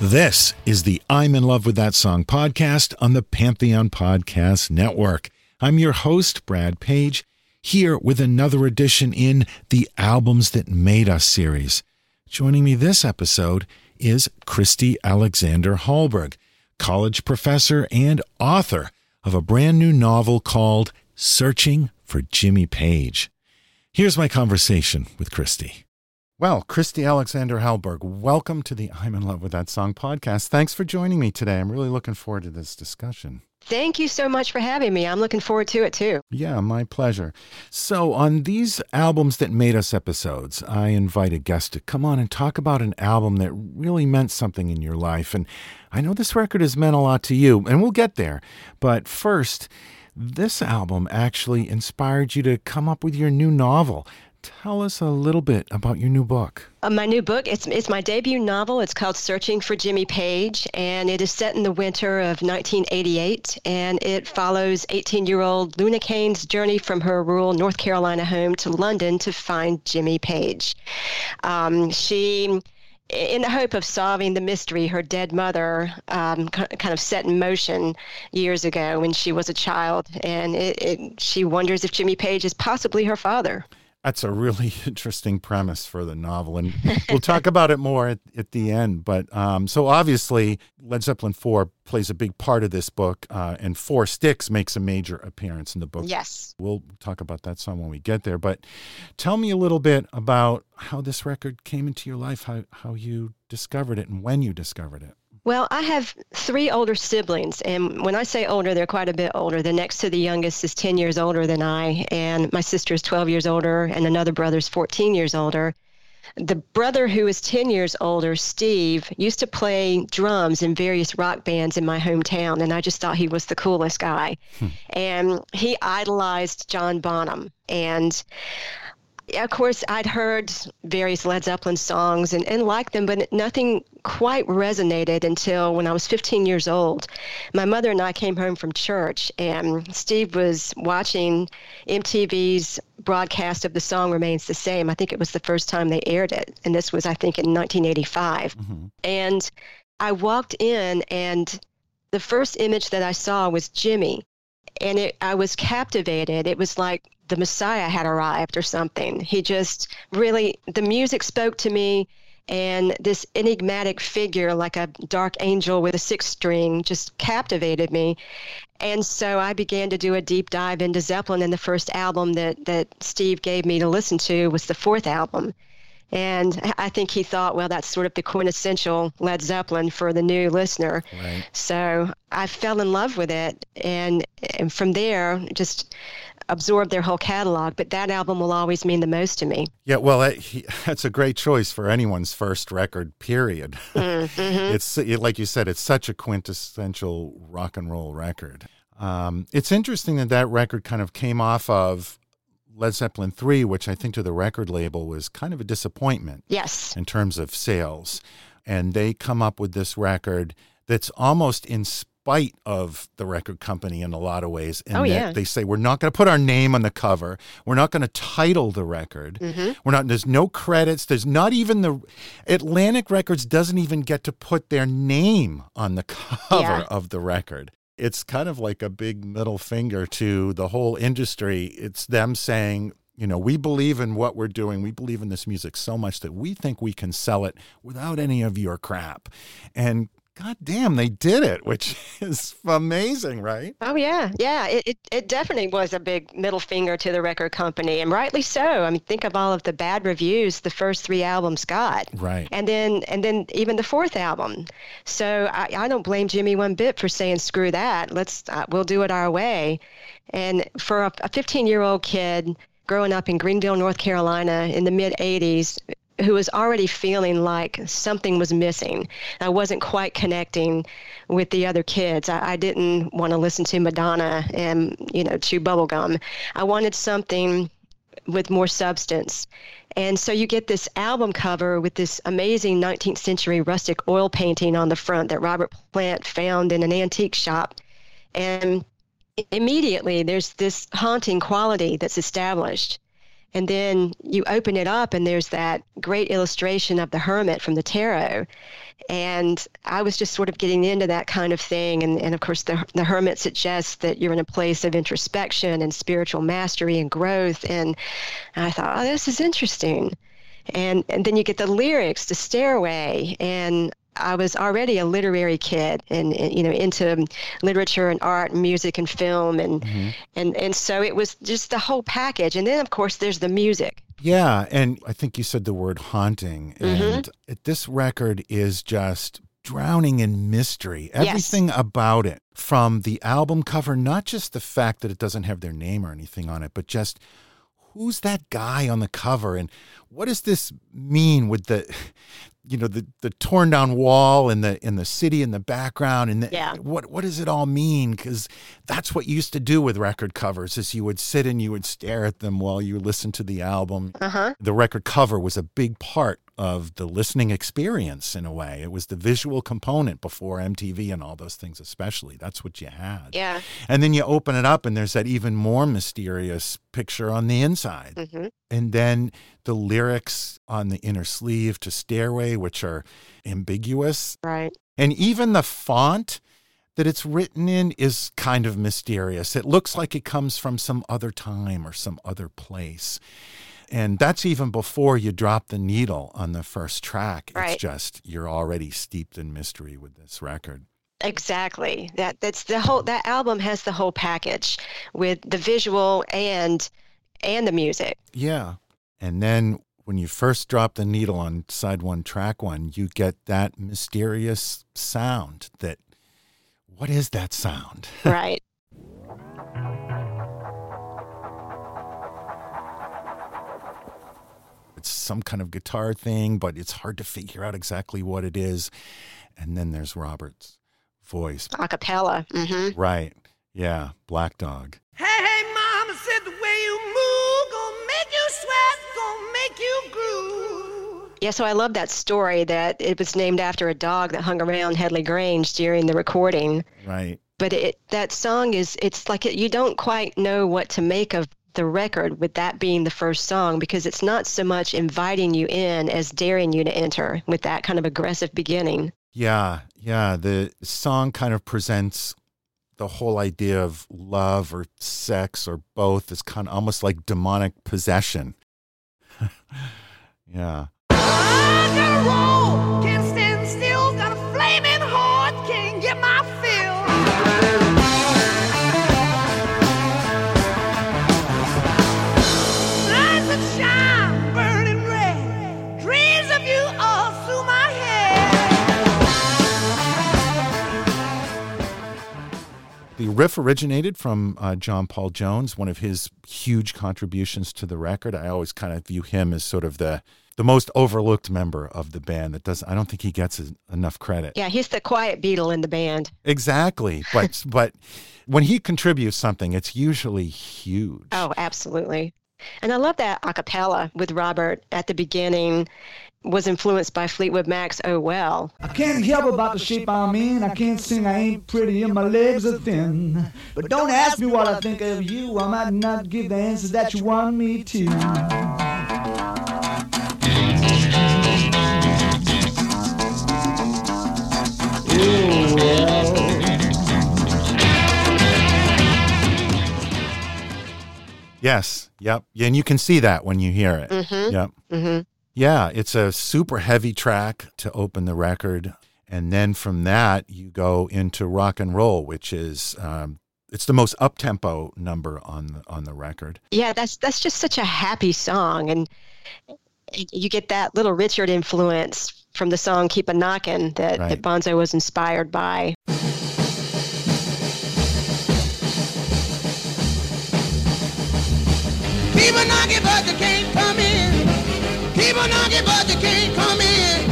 This is the I'm in love with that song podcast on the Pantheon Podcast Network. I'm your host, Brad Page, here with another edition in the Albums That Made Us series. Joining me this episode is Christy Alexander Hallberg, college professor and author of a brand new novel called Searching for Jimmy Page. Here's my conversation with Christy. Well, Christy Alexander Hallberg, welcome to the I'm in Love with That Song podcast. Thanks for joining me today. I'm really looking forward to this discussion. Thank you so much for having me. I'm looking forward to it too. Yeah, my pleasure. So, on these albums that made us episodes, I invite a guest to come on and talk about an album that really meant something in your life. And I know this record has meant a lot to you, and we'll get there. But first, this album actually inspired you to come up with your new novel. Tell us a little bit about your new book. Uh, my new book, it's, it's my debut novel. It's called Searching for Jimmy Page, and it is set in the winter of 1988, and it follows 18 year old Luna Kane's journey from her rural North Carolina home to London to find Jimmy Page. Um, she in the hope of solving the mystery her dead mother um, kind of set in motion years ago when she was a child. And it, it, she wonders if Jimmy Page is possibly her father. That's a really interesting premise for the novel, and we'll talk about it more at, at the end. But um, so obviously, Led Zeppelin 4 plays a big part of this book, uh, and Four Sticks makes a major appearance in the book. Yes. We'll talk about that song when we get there. But tell me a little bit about how this record came into your life, how, how you discovered it, and when you discovered it. Well, I have three older siblings, and when I say older, they're quite a bit older. The next to the youngest is 10 years older than I, and my sister is 12 years older, and another brother is 14 years older. The brother who is 10 years older, Steve, used to play drums in various rock bands in my hometown, and I just thought he was the coolest guy. Hmm. And he idolized John Bonham. And of course, I'd heard various Led Zeppelin songs and, and liked them, but nothing quite resonated until when I was 15 years old. My mother and I came home from church, and Steve was watching MTV's broadcast of the song Remains the Same. I think it was the first time they aired it, and this was, I think, in 1985. Mm-hmm. And I walked in, and the first image that I saw was Jimmy and it, I was captivated. It was like the Messiah had arrived or something. He just really, the music spoke to me, And this enigmatic figure, like a dark angel with a six string, just captivated me. And so I began to do a deep dive into Zeppelin. And the first album that, that Steve gave me to listen to was the fourth album. And I think he thought, well, that's sort of the quintessential Led Zeppelin for the new listener. Right. So I fell in love with it. And, and from there, just absorbed their whole catalog. But that album will always mean the most to me. Yeah, well, that, he, that's a great choice for anyone's first record, period. Mm-hmm. it's, like you said, it's such a quintessential rock and roll record. Um, it's interesting that that record kind of came off of Led Zeppelin 3, which I think to the record label was kind of a disappointment. Yes. In terms of sales. And they come up with this record that's almost in spite of the record company in a lot of ways. In oh, yeah. They say, we're not going to put our name on the cover. We're not going to title the record. Mm-hmm. We're not, there's no credits. There's not even the, Atlantic Records doesn't even get to put their name on the cover yeah. of the record it's kind of like a big middle finger to the whole industry. It's them saying, you know, we believe in what we're doing. We believe in this music so much that we think we can sell it without any of your crap. And God damn, they did it, which is amazing, right? Oh yeah, yeah. It, it, it definitely was a big middle finger to the record company, and rightly so. I mean, think of all of the bad reviews the first three albums got, right? And then and then even the fourth album. So I, I don't blame Jimmy one bit for saying screw that. Let's uh, we'll do it our way. And for a 15 year old kid growing up in Greenville, North Carolina in the mid 80s, who was already feeling like something was missing. I wasn't quite connecting with the other kids. I, I didn't want to listen to Madonna and, you know, chew bubblegum. I wanted something with more substance. And so you get this album cover with this amazing 19th century rustic oil painting on the front that Robert Plant found in an antique shop. And immediately there's this haunting quality that's established. And then you open it up, and there's that great illustration of the hermit from the tarot. And I was just sort of getting into that kind of thing. And, and of course, the, the hermit suggests that you're in a place of introspection and spiritual mastery and growth. And I thought, oh, this is interesting. And, and then you get the lyrics, the stairway, and I was already a literary kid and, and, you know into literature and art and music and film and mm-hmm. and and so it was just the whole package and then of course there's the music. Yeah, and I think you said the word haunting mm-hmm. and this record is just drowning in mystery. Everything yes. about it from the album cover not just the fact that it doesn't have their name or anything on it but just who's that guy on the cover and what does this mean with the you know the the torn down wall and the in the city in the background and the, yeah. what what does it all mean because that's what you used to do with record covers is you would sit and you would stare at them while you listened to the album uh-huh. the record cover was a big part of the listening experience in a way. It was the visual component before MTV and all those things, especially. That's what you had. Yeah. And then you open it up, and there's that even more mysterious picture on the inside. Mm-hmm. And then the lyrics on the inner sleeve to Stairway, which are ambiguous. Right. And even the font that it's written in is kind of mysterious. It looks like it comes from some other time or some other place. And that's even before you drop the needle on the first track. Right. It's just you're already steeped in mystery with this record. Exactly. That that's the whole that album has the whole package with the visual and and the music. Yeah. And then when you first drop the needle on side 1 track 1, you get that mysterious sound that what is that sound? Right. It's some kind of guitar thing, but it's hard to figure out exactly what it is. And then there's Robert's voice. A cappella. Mm-hmm. Right. Yeah. Black Dog. Hey, hey, mama said the way you move, gonna make you sweat, gonna make you groove. Yeah, so I love that story that it was named after a dog that hung around Headley Grange during the recording. Right. But it, that song is, it's like it, you don't quite know what to make of the record with that being the first song because it's not so much inviting you in as daring you to enter with that kind of aggressive beginning. Yeah, yeah. The song kind of presents the whole idea of love or sex or both as kind of almost like demonic possession. yeah. The riff originated from uh, John Paul Jones, one of his huge contributions to the record. I always kind of view him as sort of the the most overlooked member of the band. That does I don't think he gets enough credit. Yeah, he's the quiet Beatle in the band. Exactly, but but when he contributes something, it's usually huge. Oh, absolutely. And I love that a cappella with Robert at the beginning was influenced by Fleetwood Mac's Oh Well. I can't help about the shape I'm in. I can't sing, I ain't pretty, and my legs are thin. But don't ask me what I think of you. I might not give the answers that you want me to. Oh, well. Yes, yep, yeah, and you can see that when you hear it. Mhm. Yep. hmm Yeah, it's a super heavy track to open the record, and then from that you go into rock and roll, which is um, it's the most up tempo number on the, on the record. Yeah, that's that's just such a happy song, and you get that little Richard influence from the song "Keep a Knockin'" that, Right. that Bonzo was inspired by. Keep a knocking, but you can't come in. Knocking, but you can't come in.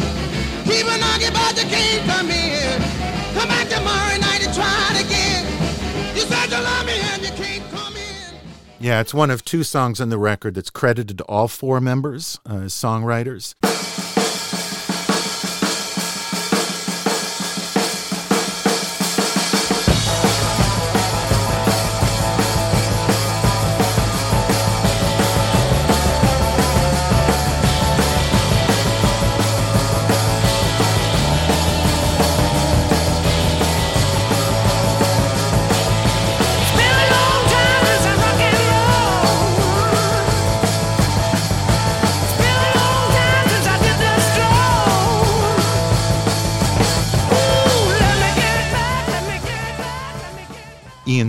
Knocking, but you can't come in. Come back tomorrow night and try it again. You said you love me and you can't come in. Yeah, it's one of two songs on the record that's credited to all four members uh, as songwriters.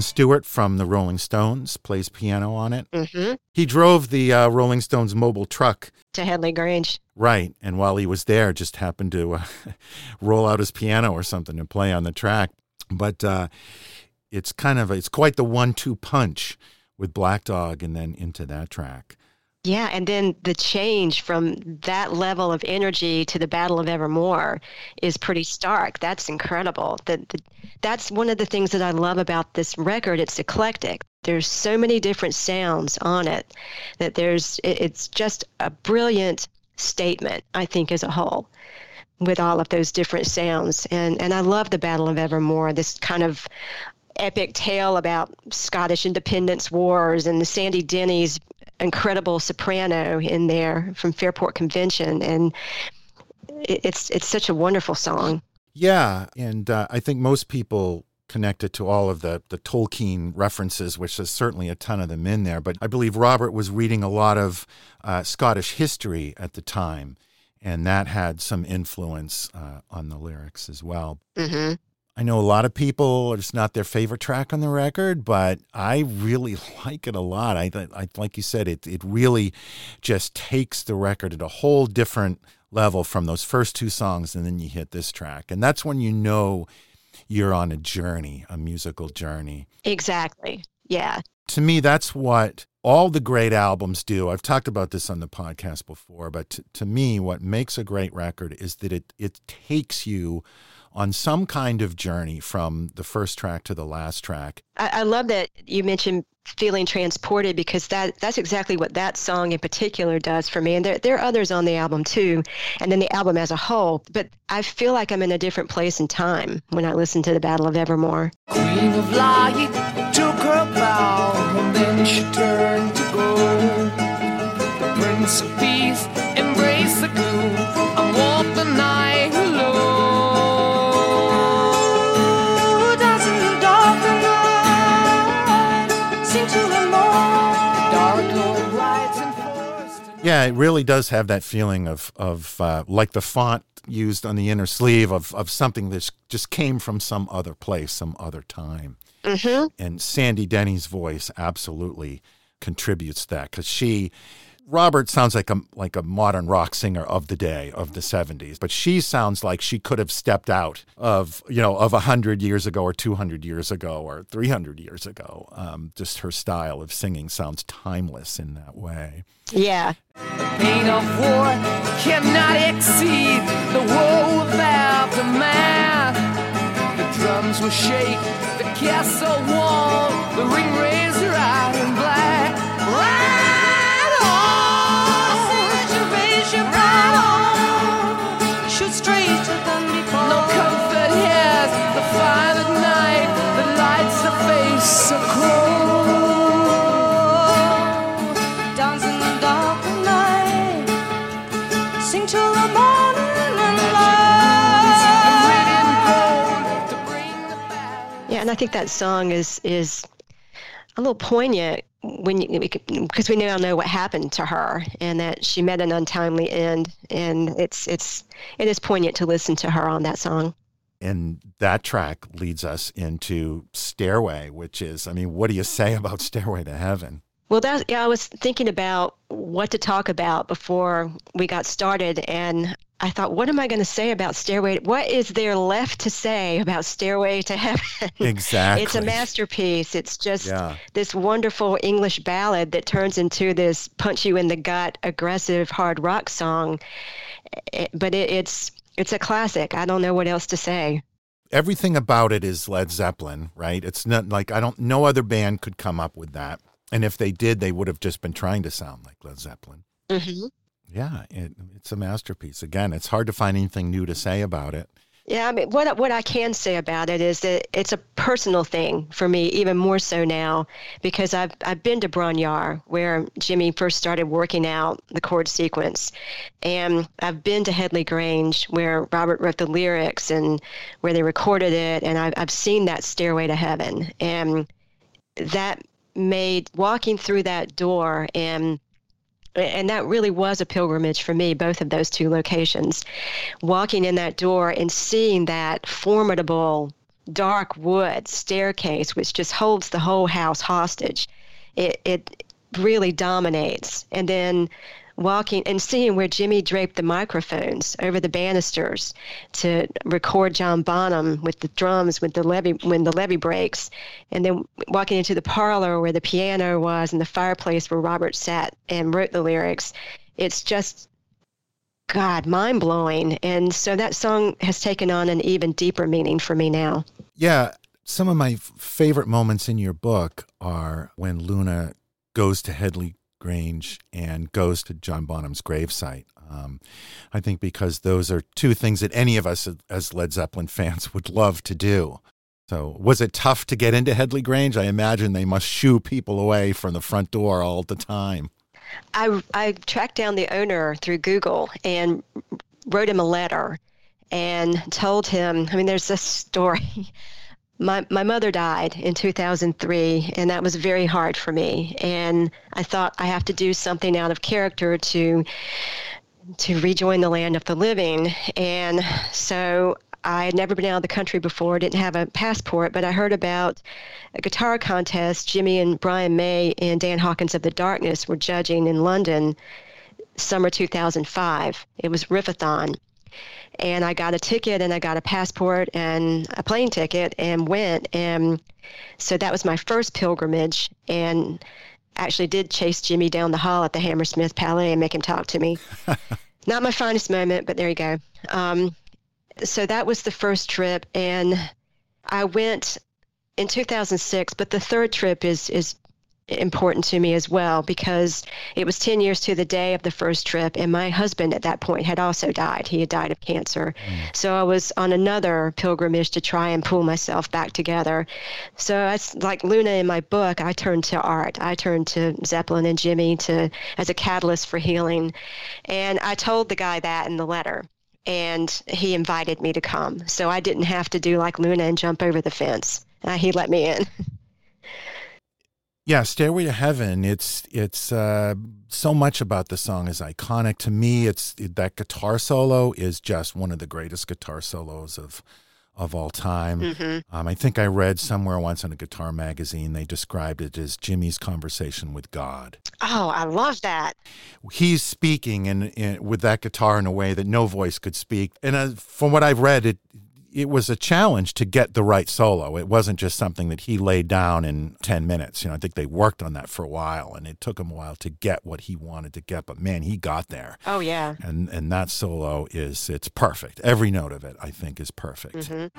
Stewart from the Rolling Stones plays piano on it. hmm He drove the uh, Rolling Stones mobile truck, To Headley Grange. right, and while he was there, just happened to uh, roll out his piano or something and play on the track. But uh, it's kind of it's quite the one-two punch with Black Dog and then into that track. Yeah, and then the change from that level of energy to the Battle of Evermore is pretty stark. That's incredible. That that's one of the things that I love about this record. It's eclectic. There's so many different sounds on it that there's it, it's just a brilliant statement, I think, as a whole, with all of those different sounds. And and I love the Battle of Evermore. This kind of epic tale about Scottish independence wars and the Sandy Denny's incredible soprano in there from Fairport Convention, and it's it's such a wonderful song. Yeah, and uh, I think most people connect it to all of the the Tolkien references, which there's certainly a ton of them in there. But I believe Robert was reading a lot of uh, Scottish history at the time, and that had some influence uh, on the lyrics as well. hmm I know a lot of people it's not their favorite track on the record, but I really like it a lot. I, I like you said, it it really just takes the record at a whole different level from those first two songs, and then you hit this track, and that's when you know you're on a journey, a musical journey. Exactly. Yeah. To me, that's what all the great albums do. I've talked about this on the podcast before, but to, to me, what makes a great record is that it it takes you on some kind of journey from the first track to the last track. I, I love that you mentioned feeling transported because that that's exactly what that song in particular does for me. And there there are others on the album too, and then the album as a whole. But I feel like I'm in a different place in time when I listen to the Battle of Evermore. Queen of Light took her bow and then she turned to go. The Prince of Peace embraced the gloom Yeah, it really does have that feeling of of uh, like the font used on the inner sleeve of of something that just came from some other place, some other time. Mm-hmm. And Sandy Denny's voice absolutely contributes to that because she Robert sounds like a like a modern rock singer of the day of the 70s, but she sounds like she could have stepped out of you know of hundred years ago or 200 years ago or 300 years ago. Um, just her style of singing sounds timeless in that way. Yeah. The pain of war cannot exceed the woe of aftermath. The drums will shake, the castle wall, the ring and I think that song is is a little poignant when you because we now know what happened to her and that she met an untimely end, and it's it's it is poignant to listen to her on that song. And that track leads us into Stairway, which is, I mean, what do you say about Stairway to Heaven? Well, that yeah, I was thinking about what to talk about before we got started, and I thought, what am I going to say about Stairway? What is there left to say about Stairway to Heaven? Exactly. it's a masterpiece. It's just Yeah. this wonderful English ballad that turns into this punch you in the gut, aggressive hard rock song. Eh, But it, it's it's a classic. I don't know what else to say. Everything about it is Led Zeppelin, right? It's not like I don't, no other band could come up with that. And if they did, they would have just been trying to sound like Led Zeppelin. Mm hmm Yeah, it, it's a masterpiece. Again, it's hard to find anything new to say about it. Yeah, I mean, what what I can say about it is that it's a personal thing for me, even more so now, because I've I've been to Bron-Yr-Aur, where Jimmy first started working out the chord sequence, and I've been to Headley Grange, where Robert wrote the lyrics and where they recorded it, and I've I've seen that Stairway to Heaven, and that made walking through that door and and that really was a pilgrimage for me both of those two locations. Walking in that door and seeing that formidable dark wood staircase which just holds the whole house hostage it it really dominates. And then walking and seeing where Jimmy draped the microphones over the banisters to record John Bonham with the drums with the levee when the levee breaks. And then walking into the parlor where the piano was and the fireplace where Robert sat and wrote the lyrics. It's just god mind blowing and so that song has taken on an even deeper meaning for me now. Yeah, some of my favorite moments in your book are when Luna goes to Headley Grange and goes to John Bonham's gravesite. Um, I think because those are two things that any of us as Led Zeppelin fans would love to do. So, was it tough to get into Headley Grange? I imagine they must shoo people away from the front door all the time. I, I tracked down the owner through Google and wrote him a letter and told him I mean, there's this story. My, my mother died in 2003, and that was very hard for me. And I thought I have to do something out of character to to rejoin the land of the living. And so I had never been out of the country before, didn't have a passport, but I heard about a guitar contest Jimmy and Brian May and Dan Hawkins of the Darkness were judging in London summer 2005. It was Riffathon. And I got a ticket and I got a passport and a plane ticket and went. And so that was my first pilgrimage. And actually did chase Jimmy down the hall at the Hammersmith Palais and make him talk to me. Not my finest moment, but there you go. Um, so that was the first trip, and I went in 2006. But the third trip is is important to me as well because it was 10 years to the day of the first trip and my husband at that point had also died. He had died of cancer. So i was on another pilgrimage to try and pull myself back together. So it's like luna in my book i turned to art. I turned to zeppelin and jimmy to as a catalyst for healing. And i told the guy that in the letter and he invited me to come. So i didn't have to do like luna and jump over the fence. Uh, he let me in Yeah, Stairway to Heaven. It's it's uh, so much about the song is iconic to me. It's that guitar solo is just one of the greatest guitar solos of of all time. Mm-hmm. Um, I think I read somewhere once in a guitar magazine they described it as Jimmy's conversation with God. Oh, I love that. He's speaking in, in with that guitar in a way that no voice could speak. And uh, from what I've read, it it was a challenge to get the right solo. It wasn't just something that he laid down in 10 minutes. You know, I think they worked on that for a while and it took him a while to get what he wanted to get, but man, he got there. Oh yeah. And and that solo is it's perfect. Every note of it I think is perfect. Mm-hmm.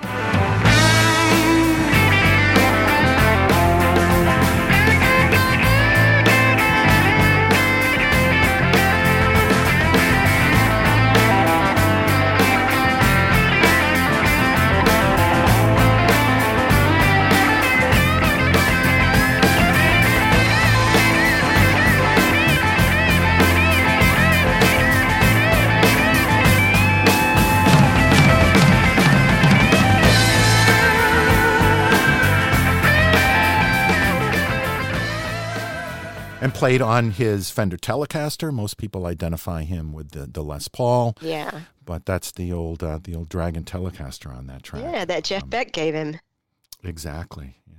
And played on his Fender Telecaster. Most people identify him with the, the Les Paul, Yeah. but that's the old uh, the old Dragon Telecaster on that track. Yeah, that Jeff Beck gave him. Exactly. Yeah.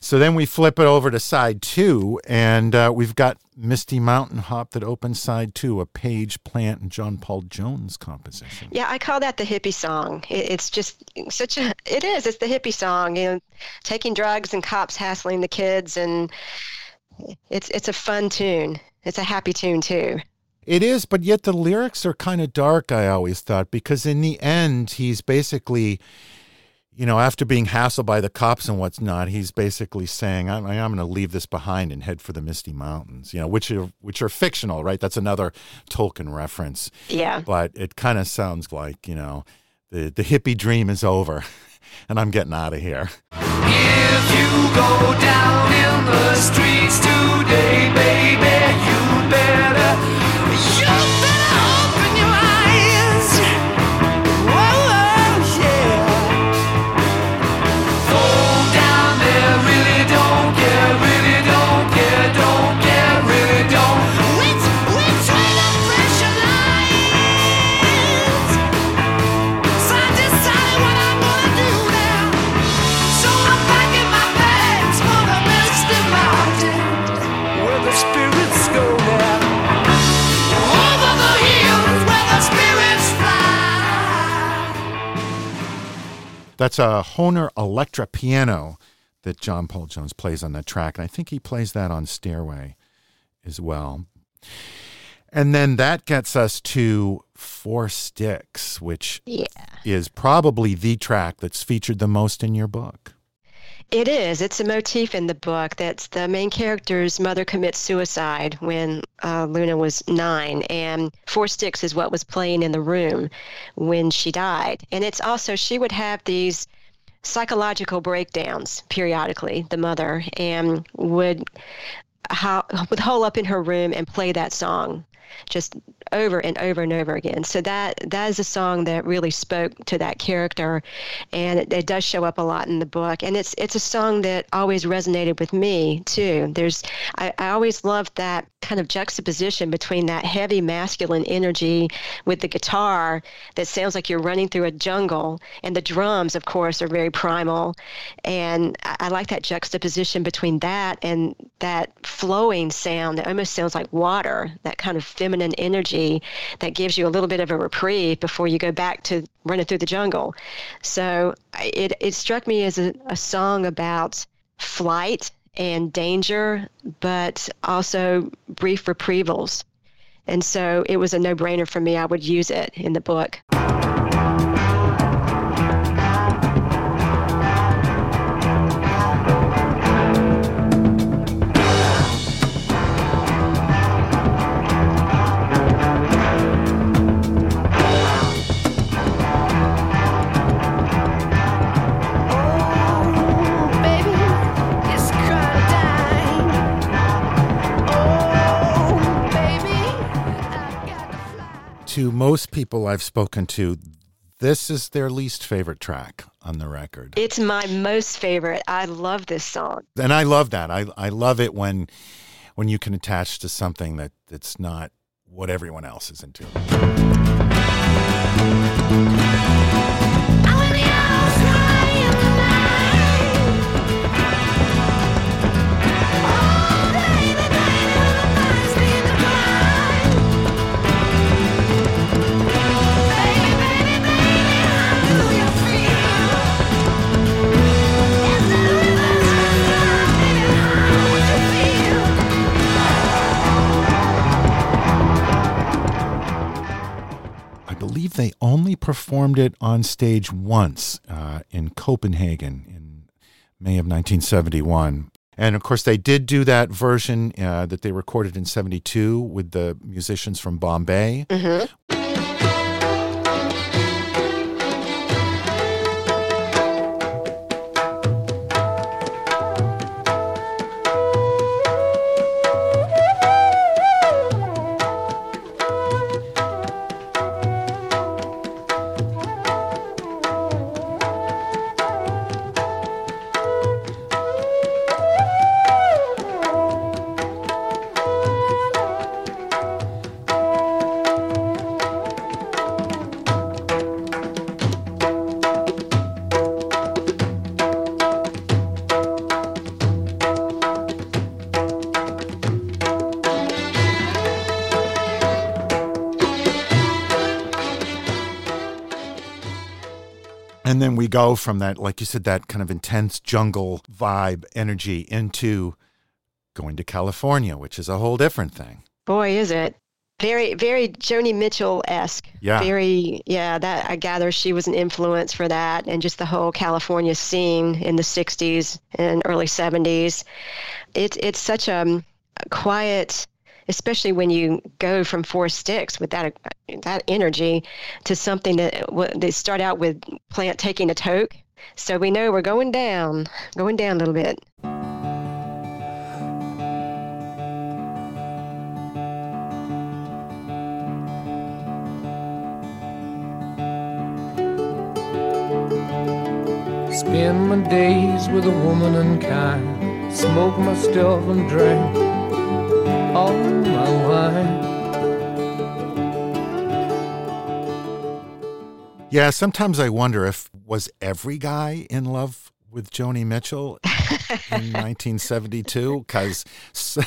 So then we flip it over to side two, and uh, we've got Misty Mountain Hop that opens side two, a Page Plant and John Paul Jones composition. Yeah, I call that the hippie song. It, it's just such a. It is. It's the hippie song. You know, taking drugs and cops hassling the kids, and it's it's a fun tune. It's a happy tune too. It is, but yet the lyrics are kind of dark, I always thought, because in the end, he's basically, you know, after being hassled by the cops and what's not, he's basically saying, I'm, I'm going to leave this behind and head for the Misty Mountains, you know, which are, which are fictional, right? That's another Tolkien reference. Yeah. But it kind of sounds like, you know, the, the hippie dream is over and I'm getting out of here. If you go down in the streets today, baby, you better, you better That's a Hohner Electra piano that John Paul Jones plays on that track. And I think he plays that on Stairway as well. And then that gets us to Four Sticks, which Yeah. is probably the track that's featured the most in your book. It is. It's a motif in the book that's the main character's mother commits suicide when uh, Luna was nine, and Four Sticks is what was playing in the room when she died. And it's also, she would have these psychological breakdowns periodically, the mother, and would, ho- would hole up in her room and play that song just over and over and over again. So that that is a song that really spoke to that character, and it, it does show up a lot in the book. And it's it's a song that always resonated with me too. There's I, I always loved that kind of juxtaposition between that heavy masculine energy with the guitar that sounds like you're running through a jungle, and the drums, of course, are very primal. And I, I like that juxtaposition between that and that flowing sound that almost sounds like water, that kind of feminine energy that gives you a little bit of a reprieve before you go back to running through the jungle. So it, it struck me as a, a song about flight and danger, but also brief reprievals. And so it was a no brainer for me. I would use it in the book. Most people I've spoken to, this is their least favorite track on the record. It's my most favorite. I love this song. And I love that. I, I love it when when you can attach to something that, that's not what everyone else is into. Believe they only performed it on stage once uh, in Copenhagen in May of 1971. And of course, they did do that version uh, that they recorded in 72 with the musicians from Bombay. And then we go from that, like you said, that kind of intense jungle vibe energy into going to California, which is a whole different thing. Boy, is it. Very, very Joni Mitchell esque. Yeah. Very, yeah, that I gather she was an influence for that and just the whole California scene in the 60s and early 70s. It's it's such a, um, a quiet, especially when you go from Four Sticks with that that energy to something that they start out with Plant taking a toke. So we know we're going down, going down a little bit. Spend my days with a woman unkind. Smoke my stuff and drink all my wine. Yeah, sometimes I wonder if was every guy in love with Joni Mitchell in 1972 because so,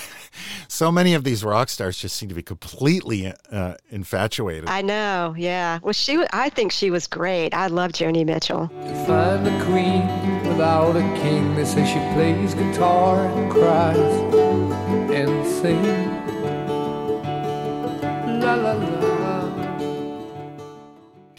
so many of these rock stars just seem to be completely uh, infatuated. I know, yeah. Well, she, I think she was great. I love Joni Mitchell. Find a queen without a king. They say she plays guitar and cries and sings. La la la.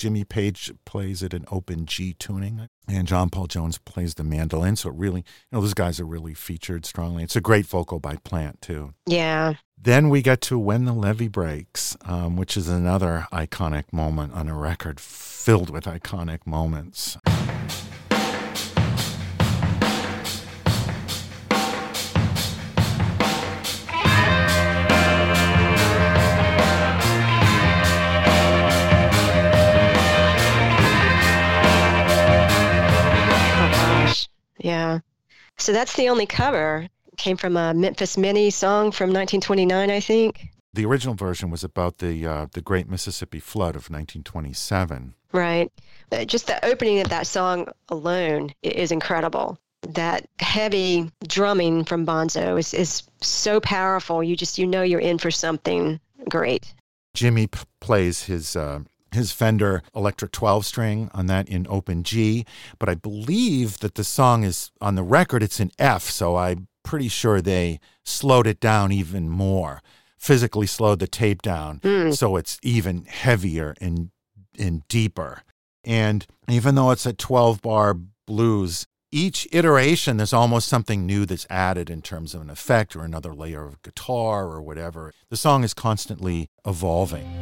Jimmy Page plays it in open G tuning, and John Paul Jones plays the mandolin. So it really, you know, those guys are really featured strongly. It's a great vocal by Plant too. Yeah. Then we get to When the Levee Breaks, um, which is another iconic moment on a record filled with iconic moments. Yeah. So that's the only cover. Came from a Memphis Minnie song from 1929, I think. The original version was about the uh, the Great Mississippi Flood of 1927. Right. Uh, Just the opening of that song alone is incredible. That heavy drumming from Bonzo is, is so powerful. You just, you know, you're in for something great. Jimmy p- plays his uh, his Fender Electric 12 string on that in open G, but I believe that the song is on the record it's in F, so I'm pretty sure they slowed it down even more. Physically slowed the tape down hmm. so it's even heavier and and deeper. And even though it's a 12 bar blues, each iteration there's almost something new that's added in terms of an effect or another layer of guitar or whatever. The song is constantly evolving.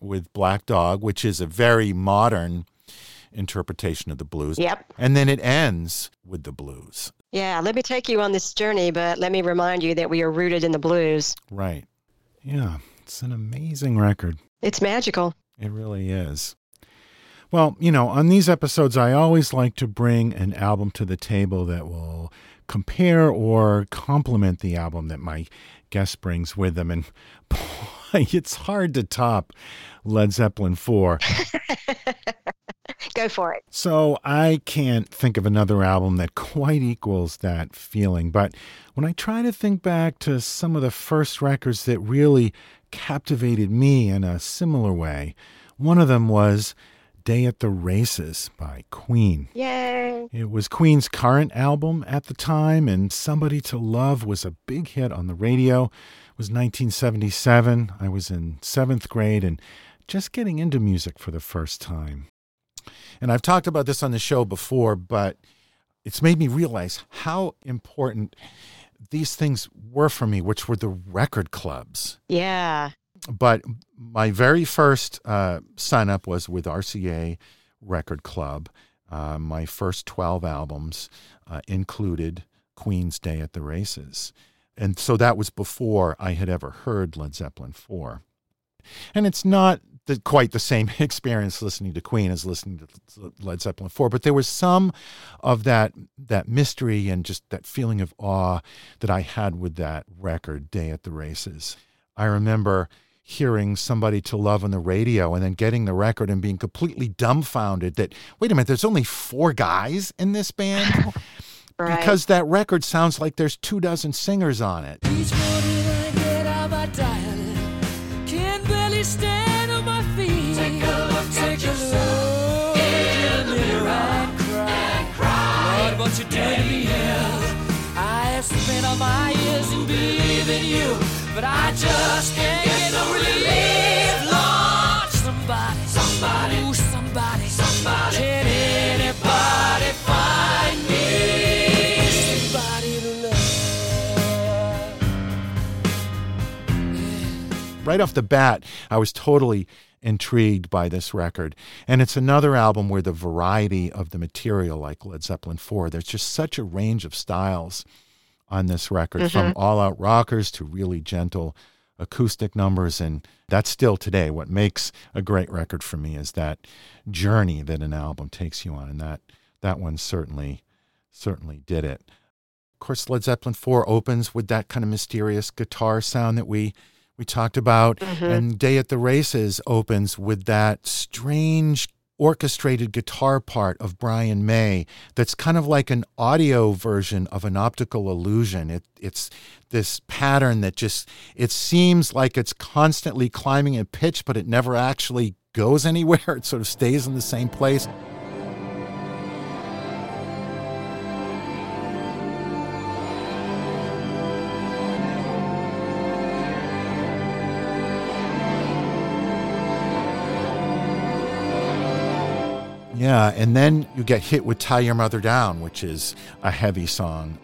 with Black Dog, which is a very modern interpretation of the blues. Yep. And then it ends with the blues. Yeah, let me take you on this journey, but let me remind you that we are rooted in the blues. Right. Yeah, it's an amazing record. It's magical. It really is. Well, you know, on these episodes, I always like to bring an album to the table that will compare or complement the album that my guest brings with them. And boy, it's hard to top Led Zeppelin 4. Go for it. So I can't think of another album that quite equals that feeling. But when I try to think back to some of the first records that really captivated me in a similar way, one of them was Day at the Races by Queen. Yay. It was Queen's current album at the time, and Somebody to Love was a big hit on the radio. It was 1977. I was in seventh grade and just getting into music for the first time. And I've talked about this on the show before, but it's made me realize how important these things were for me, which were the record clubs. Yeah. But my very first uh, sign up was with RCA Record Club. Uh, my first 12 albums uh, included Queen's Day at the Races. And so that was before I had ever heard Led Zeppelin 4. And it's not the, quite the same experience listening to Queen as listening to Led Zeppelin 4, but there was some of that that mystery and just that feeling of awe that I had with that record, Day at the Races. I remember hearing somebody to love on the radio and then getting the record and being completely dumbfounded that wait a minute there's only four guys in this band Right. because that record sounds like there's two dozen singers on it Each morning I get out my diary, can barely stand on my feet. Take a look Take a look in the mirror and cry. Lord, what you doing to me is I have spent all my years in believing you, but I just can't get no relief. Lord, somebody, somebody, ooh, somebody, somebody, right off the bat, I was totally intrigued by this record. And it's another album where the variety of the material, like Led Zeppelin 4, there's just such a range of styles on this record, mm-hmm. from all out rockers to really gentle acoustic numbers. And that's still today what makes a great record for me is that journey that an album takes you on. And that, that one certainly, certainly did it. Of course, Led Zeppelin 4 opens with that kind of mysterious guitar sound that we we talked about, mm-hmm. and Day at the Races opens with that strange orchestrated guitar part of Brian May that's kind of like an audio version of an optical illusion. It, it's this pattern that just it seems like it's constantly climbing in pitch, but it never actually goes anywhere. It sort of stays in the same place. Yeah, and then you get hit with Tie Your Mother Down, which is a heavy song.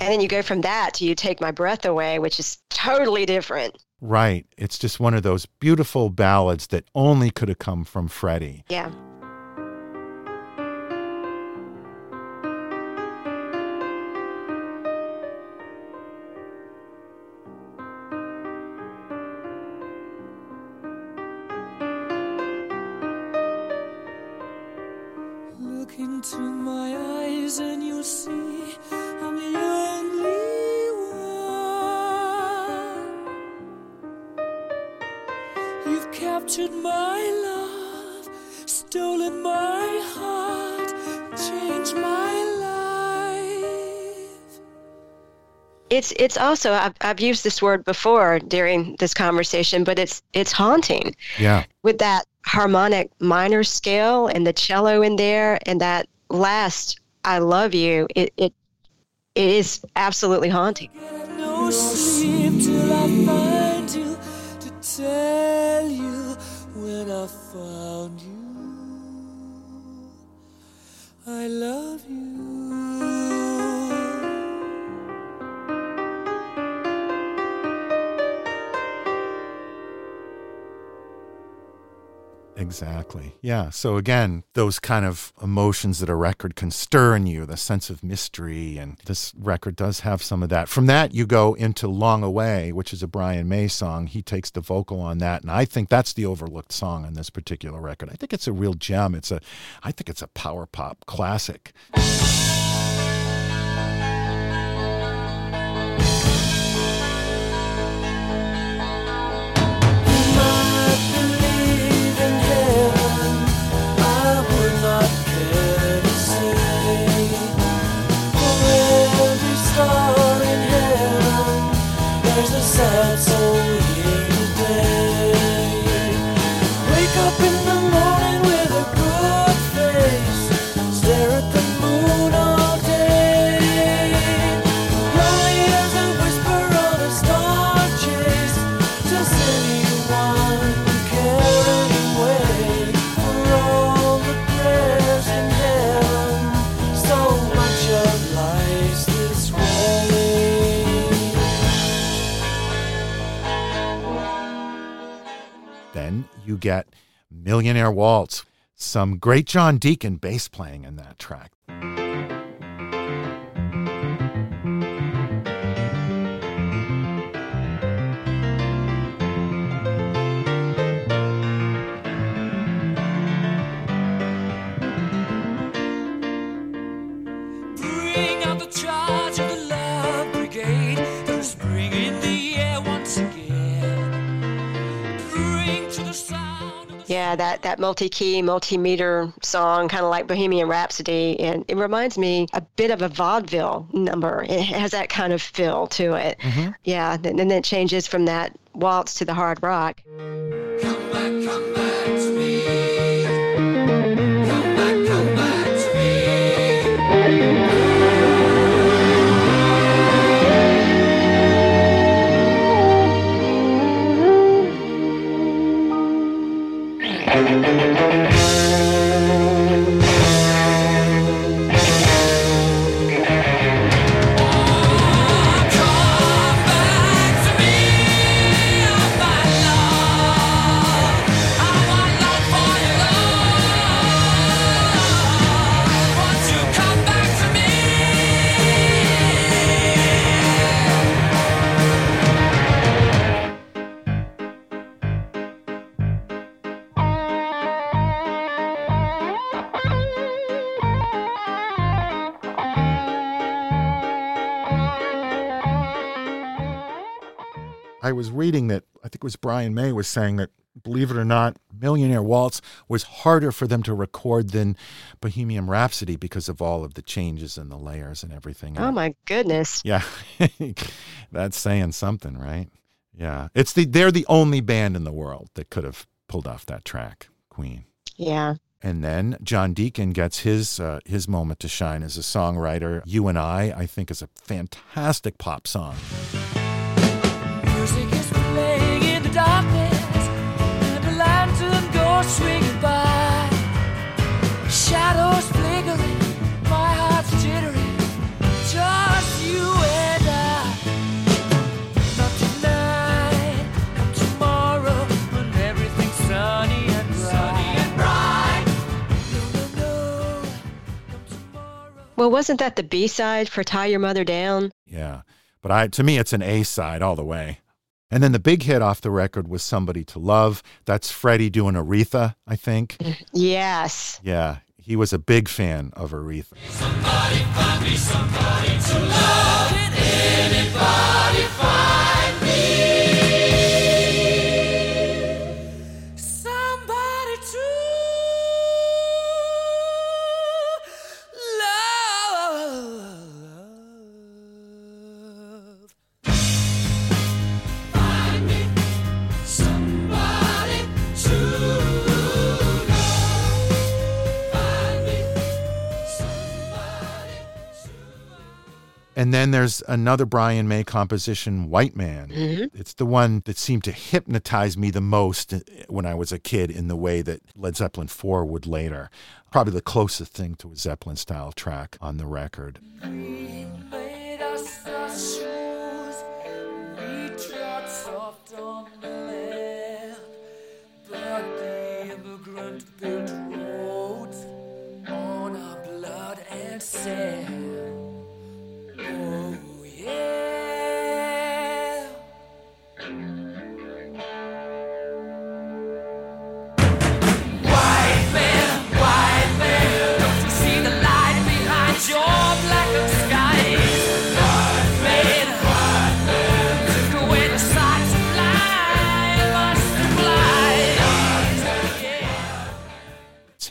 And then you go from that to You Take My Breath Away, which is totally different. Right. It's just one of those beautiful ballads that only could have come from Freddie. Yeah. Look into my eyes and you'll see It's it's also I've, I've used this word before during this conversation, but it's it's haunting Yeah. with that harmonic minor scale and the cello in there and that last I love you. It it it is absolutely haunting. No sleep till Exactly. Yeah. So again, those kind of emotions that a record can stir in you, the sense of mystery, and this record does have some of that. From that, you go into Long Away, which is a Brian May song. He takes the vocal on that, and I think that's the overlooked song on this particular record. I think it's a real gem. It's a, I think it's a power pop classic. Millionaire Waltz, some great John Deacon bass playing in that track. Yeah, that, that multi key, multi meter song, kind of like Bohemian Rhapsody. And it reminds me a bit of a vaudeville number. It has that kind of feel to it. Mm-hmm. Yeah, and then it changes from that waltz to the hard rock. Was reading that I think it was Brian May was saying that believe it or not, Millionaire Waltz was harder for them to record than Bohemian Rhapsody because of all of the changes and the layers and everything. Oh, my goodness. Yeah. That's saying something, right? Yeah. It's the they're the only band in the world that could have pulled off that track, Queen. Yeah. And then John Deacon gets his uh, his moment to shine as a songwriter. You and I, I think, is a fantastic pop song. Well, wasn't that the B side for Tie Your Mother Down? Yeah. But I to me it's an A side all the way. And then the big hit off the record was Somebody to Love. That's Freddie doing Aretha, I think. Yes. Yeah. He was a big fan of Aretha. Somebody find me somebody to love. And then there's another Brian May composition, White Man. Mm-hmm. It's the one that seemed to hypnotize me the most when I was a kid in the way that Led Zeppelin 4 would later. Probably the closest thing to a Zeppelin style track on the record.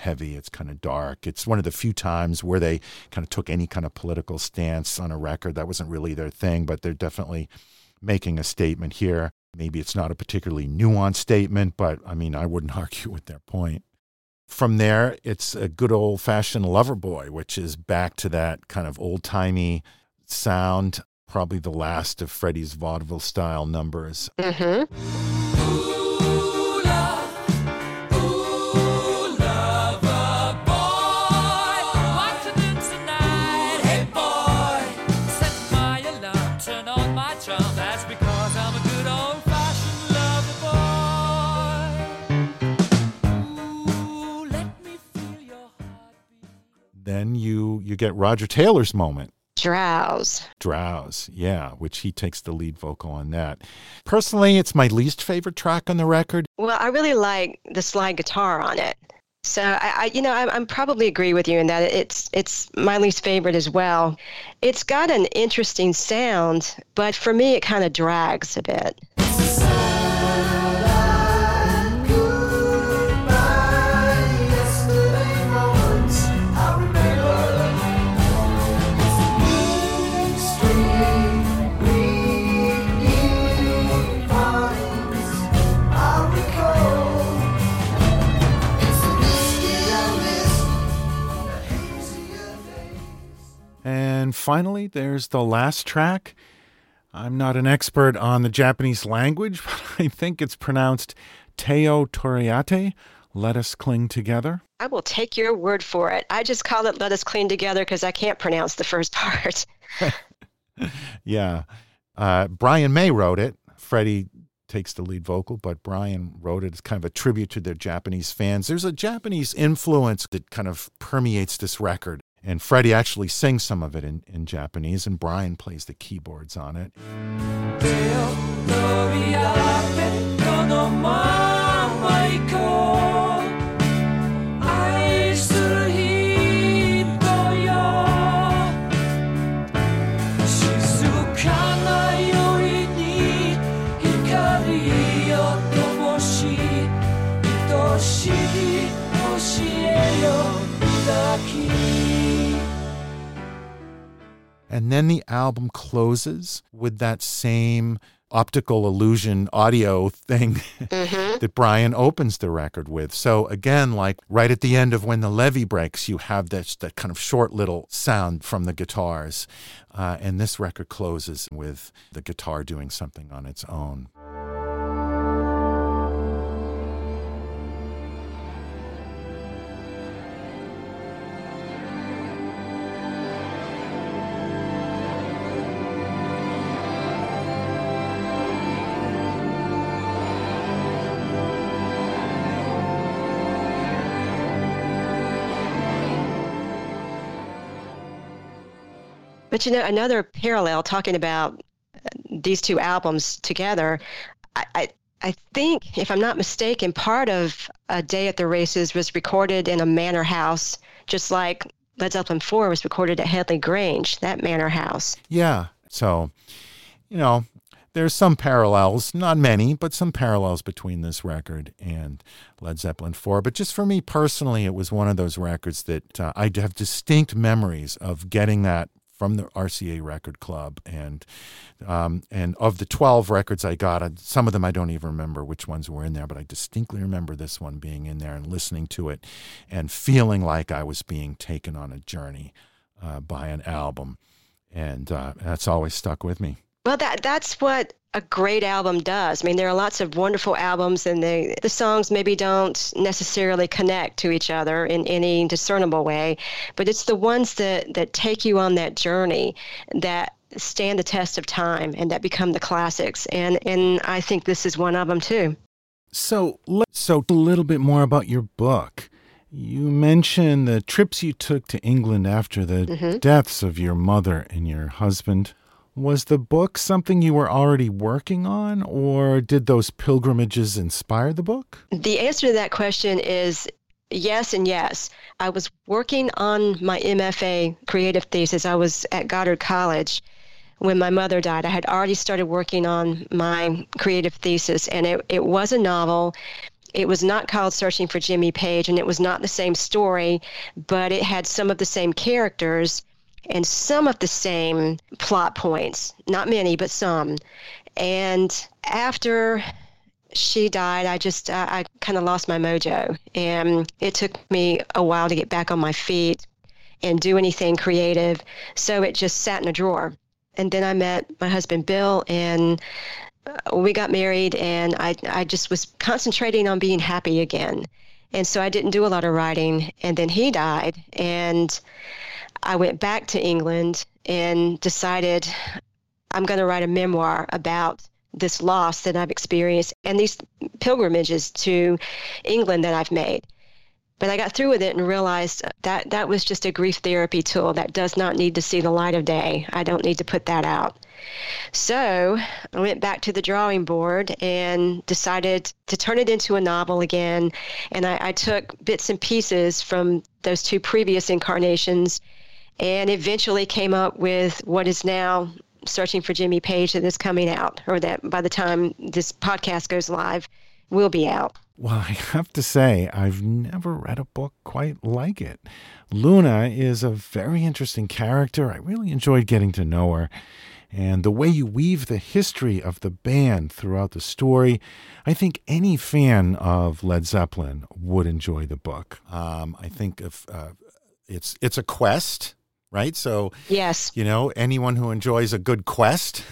Heavy, it's kind of dark. It's one of the few times where they kind of took any kind of political stance on a record. That wasn't really their thing, but they're definitely making a statement here. Maybe it's not a particularly nuanced statement, but I mean, I wouldn't argue with their point. From there, it's a good old fashioned lover boy, which is back to that kind of old timey sound, probably the last of Freddie's vaudeville style numbers. Mm-hmm. Then you you get Roger Taylor's moment. Drowse. Drowse, yeah, which he takes the lead vocal on that. Personally, it's my least favorite track on the record. Well, I really like the slide guitar on it. So I, I you know, I, I'm probably agree with you in that it's it's my least favorite as well. It's got an interesting sound, but for me, it kind of drags a bit. And finally, there's the last track. I'm not an expert on the Japanese language, but I think it's pronounced Teo Torriatte. Let us cling together. I will take your word for it. I just call it "Let Us Cling Together" because I can't pronounce the first part. Yeah. Uh, Brian May wrote it. Freddie takes the lead vocal, but Brian wrote it as kind of a tribute to their Japanese fans. There's a Japanese influence that kind of permeates this record. And Freddie actually sings some of it in, in Japanese, and Brian plays the keyboards on it. And then the album closes with that same optical illusion audio thing that Brian opens the record with. So again, like right at the end of when the levee breaks, you have this that kind of short little sound from the guitars. Uh, and this record closes with the guitar doing something on its own. But you know, another parallel talking about uh, these two albums together, I, I, I think, if I'm not mistaken, part of A Day at the Races was recorded in a manor house, just like Led Zeppelin 4 was recorded at Headley Grange, that manor house. Yeah. So, you know, there's some parallels, not many, but some parallels between this record and Led Zeppelin 4. But just for me personally, it was one of those records that uh, I have distinct memories of getting that from the RCA Record Club, and um, and of the twelve records I got, some of them I don't even remember which ones were in there, but I distinctly remember this one being in there and listening to it, and feeling like I was being taken on a journey uh, by an album. And uh, that's always stuck with me. Well, that that's what a great album does. I mean, there are lots of wonderful albums, and the the songs maybe don't necessarily connect to each other in any discernible way, but it's the ones that that take you on that journey that stand the test of time and that become the classics. And and I think this is one of them too. So, so a little bit more about your book. You mentioned the trips you took to England after the Mhm. deaths of your mother and your husband. Was the book something you were already working on, or did those pilgrimages inspire the book? The answer to that question is yes and yes. I was working on my MFA creative thesis. I was at Goddard College when my mother died. I had already started working on my creative thesis, and it, it was a novel. It was not called Searching for Jimmy Page, and it was not the same story, but it had some of the same characters and some of the same plot points. Not many, but some. And after she died, I just uh, I kind of lost my mojo, and it took me a while to get back on my feet and do anything creative. So it just sat in a drawer. And then I met my husband Bill, and uh, we got married, and I I just was concentrating on being happy again, and so I didn't do a lot of writing. And then he died, and I went back to England and decided I'm going to write a memoir about this loss that I've experienced and these pilgrimages to England that I've made. But I got through with it and realized that that was just a grief therapy tool that does not need to see the light of day. I don't need to put that out. So I went back to the drawing board and decided to turn it into a novel again. And I, I took bits and pieces from those two previous incarnations and eventually came up with what is now searching for Jimmy Page that is coming out, or that by the time this podcast goes live, will be out. Well, I have to say, I've never read a book quite like it. Luna is a very interesting character. I really enjoyed getting to know her. And the way you weave the history of the band throughout the story, I think any fan of Led Zeppelin would enjoy the book. Um, I think if uh, it's it's a quest, right? So Yes. you know, anyone who enjoys a good quest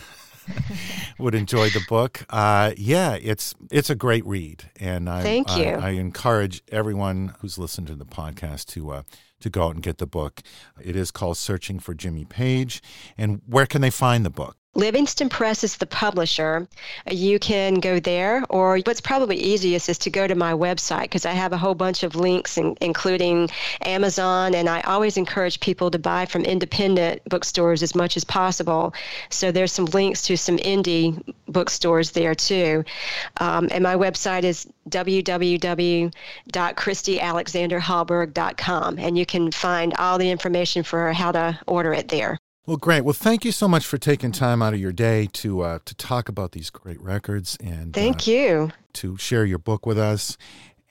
would enjoy the book. Uh, yeah, it's it's a great read, and I, Thank I, you. I encourage everyone who's listened to the podcast to uh, to go out and get the book. It is called Searching for Jimmy Page, and where can they find the book? Livingston Press is the publisher. You can go there, or what's probably easiest is to go to my website because I have a whole bunch of links, in, including Amazon. And I always encourage people to buy from independent bookstores as much as possible. So there's some links to some indie bookstores there too. Um, and my website is www.christyalexanderhallberg.com, and you can find all the information for how to order it there. Well, great. Well, thank you so much for taking time out of your day to uh, to talk about these great records and Thank uh, you. to share your book with us.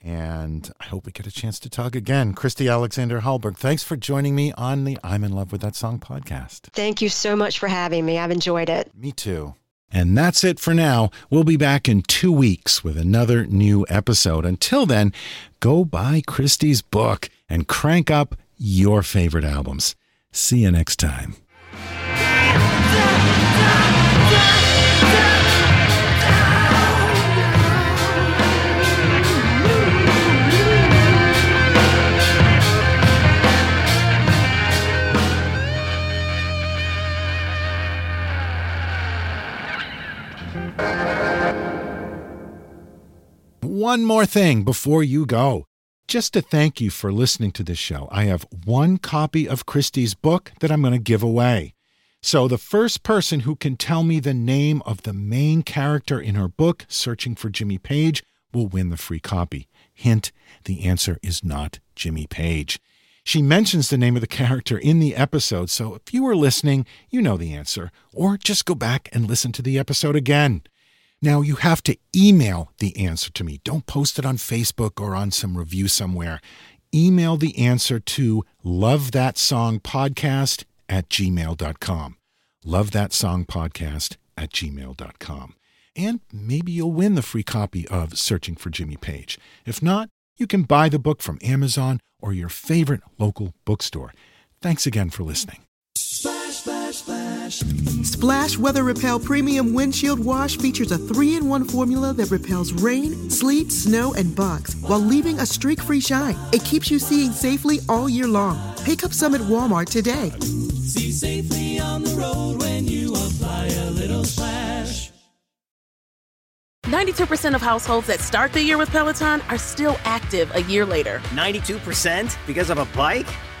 And I hope we get a chance to talk again. Christy Alexander Hallberg, thanks for joining me on the I'm in Love with That Song podcast. Thank you so much for having me. I've enjoyed it. Me too. And that's it for now. We'll be back in two weeks with another new episode. Until then, go buy Christy's book and crank up your favorite albums. See you next time. One more thing before you go. Just to thank you for listening to this show, I have one copy of Christy's book that I'm going to give away. So, the first person who can tell me the name of the main character in her book, Searching for Jimmy Page, will win the free copy. Hint the answer is not Jimmy Page. She mentions the name of the character in the episode, so if you were listening, you know the answer, or just go back and listen to the episode again. Now, you have to email the answer to me. Don't post it on Facebook or on some review somewhere. Email the answer to lovethatsongpodcast at gmail.com. Love that song podcast at gmail.com. And maybe you'll win the free copy of Searching for Jimmy Page. If not, you can buy the book from Amazon or your favorite local bookstore. Thanks again for listening. Splash, Weather Repel Premium Windshield Wash features a three in one formula that repels rain, sleet, snow, and bugs while leaving a streak free shine. It keeps you seeing safely all year long. Pick up some at Walmart today. See safely on the road when you apply a little splash. 92% of households that start the year with Peloton are still active a year later. 92% because of a bike?